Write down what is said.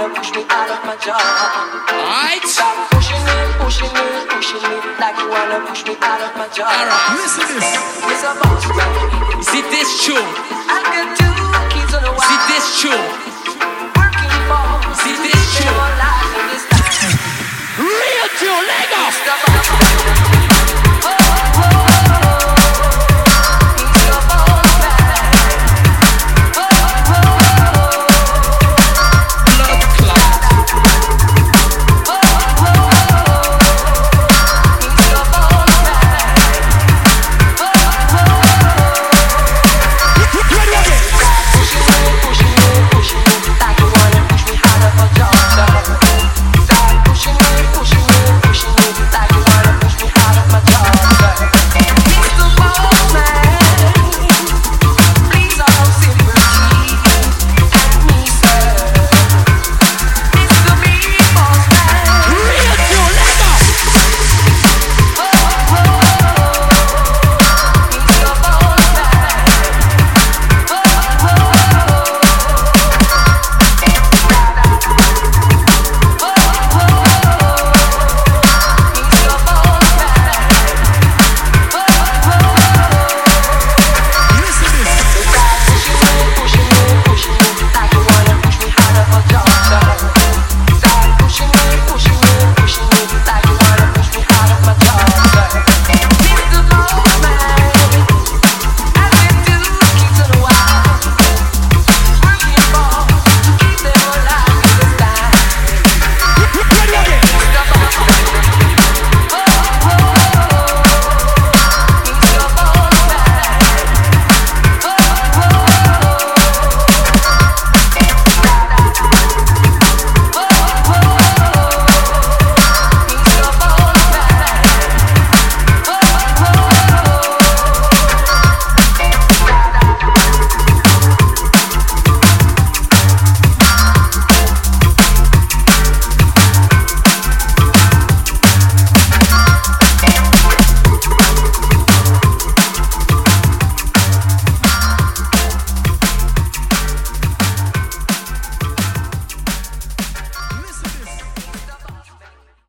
gonna push me out of my job. Alright. Stop pushing me, pushing me, pushing me like you wanna push me out of my job. Alright, listen this. It's a boss, right? See this tune. I can do kids on the wild. See this tune.